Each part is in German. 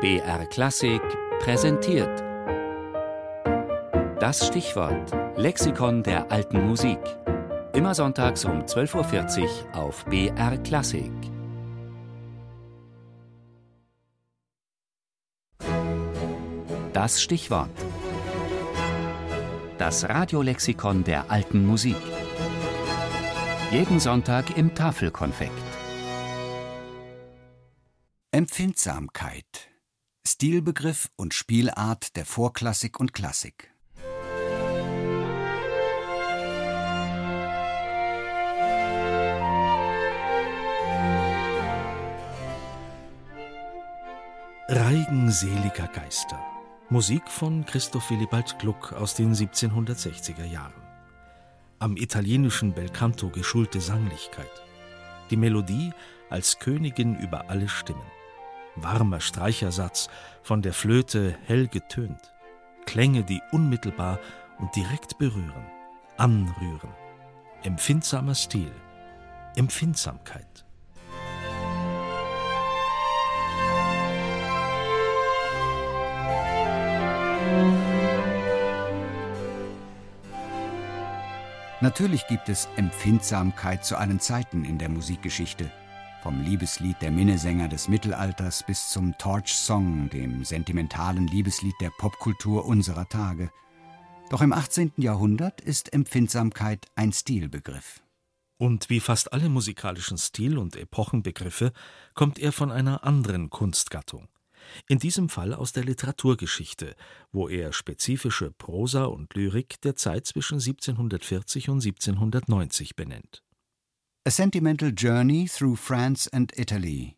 BR Klassik präsentiert. Das Stichwort Lexikon der alten Musik. Immer sonntags um 12.40 Uhr auf BR Klassik. Das Stichwort. Das Radiolexikon der alten Musik. Jeden Sonntag im Tafelkonfekt. Empfindsamkeit. Stilbegriff und Spielart der Vorklassik und Klassik. Reigen seliger Geister. Musik von Christoph Willibald Gluck aus den 1760er Jahren. Am italienischen Belcanto geschulte Sanglichkeit. Die Melodie als Königin über alle Stimmen. Warmer Streichersatz, von der Flöte hell getönt. Klänge, die unmittelbar und direkt berühren, anrühren. Empfindsamer Stil, Empfindsamkeit. Natürlich gibt es Empfindsamkeit zu allen Zeiten in der Musikgeschichte. Vom Liebeslied der Minnesänger des Mittelalters bis zum Torch Song, dem sentimentalen Liebeslied der Popkultur unserer Tage. Doch im 18. Jahrhundert ist Empfindsamkeit ein Stilbegriff. Und wie fast alle musikalischen Stil- und Epochenbegriffe kommt er von einer anderen Kunstgattung. In diesem Fall aus der Literaturgeschichte, wo er spezifische Prosa und Lyrik der Zeit zwischen 1740 und 1790 benennt. A Sentimental Journey Through France and Italy.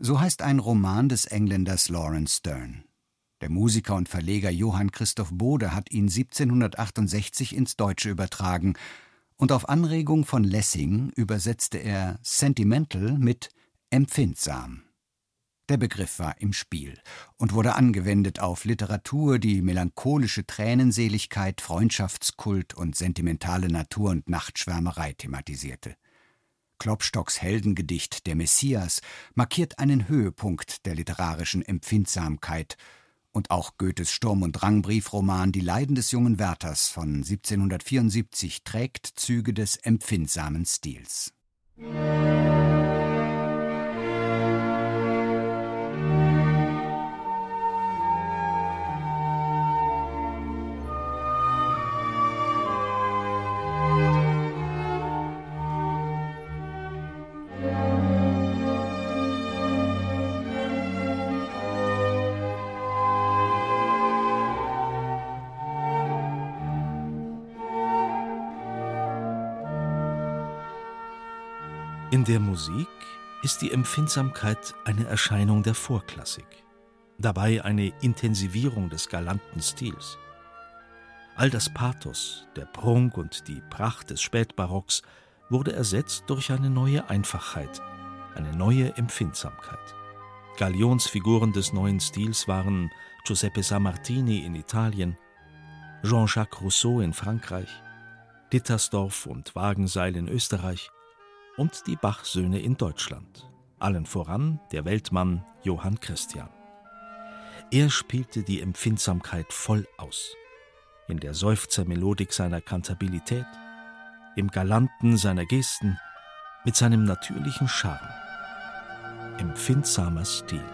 So heißt ein Roman des Engländers Lawrence Stern. Der Musiker und Verleger Johann Christoph Bode hat ihn 1768 ins Deutsche übertragen und auf Anregung von Lessing übersetzte er sentimental mit empfindsam. Der Begriff war im Spiel und wurde angewendet auf Literatur, die melancholische Tränenseligkeit, Freundschaftskult und sentimentale Natur- und Nachtschwärmerei thematisierte. Klopstocks Heldengedicht Der Messias markiert einen Höhepunkt der literarischen Empfindsamkeit und auch Goethes Sturm- und Drangbriefroman Die Leiden des jungen Werthers von 1774 trägt Züge des empfindsamen Stils. In der Musik ist die Empfindsamkeit eine Erscheinung der Vorklassik, dabei eine Intensivierung des galanten Stils. All das Pathos, der Prunk und die Pracht des Spätbarocks wurde ersetzt durch eine neue Einfachheit, eine neue Empfindsamkeit. Galionsfiguren des neuen Stils waren Giuseppe Sammartini in Italien, Jean-Jacques Rousseau in Frankreich, Dittersdorf und Wagenseil in Österreich, und die Bach-Söhne in Deutschland, allen voran der Weltmann Johann Christian. Er spielte die Empfindsamkeit voll aus, in der Seufzermelodik seiner Kantabilität, im Galanten seiner Gesten, mit seinem natürlichen Charme. Empfindsamer Stil.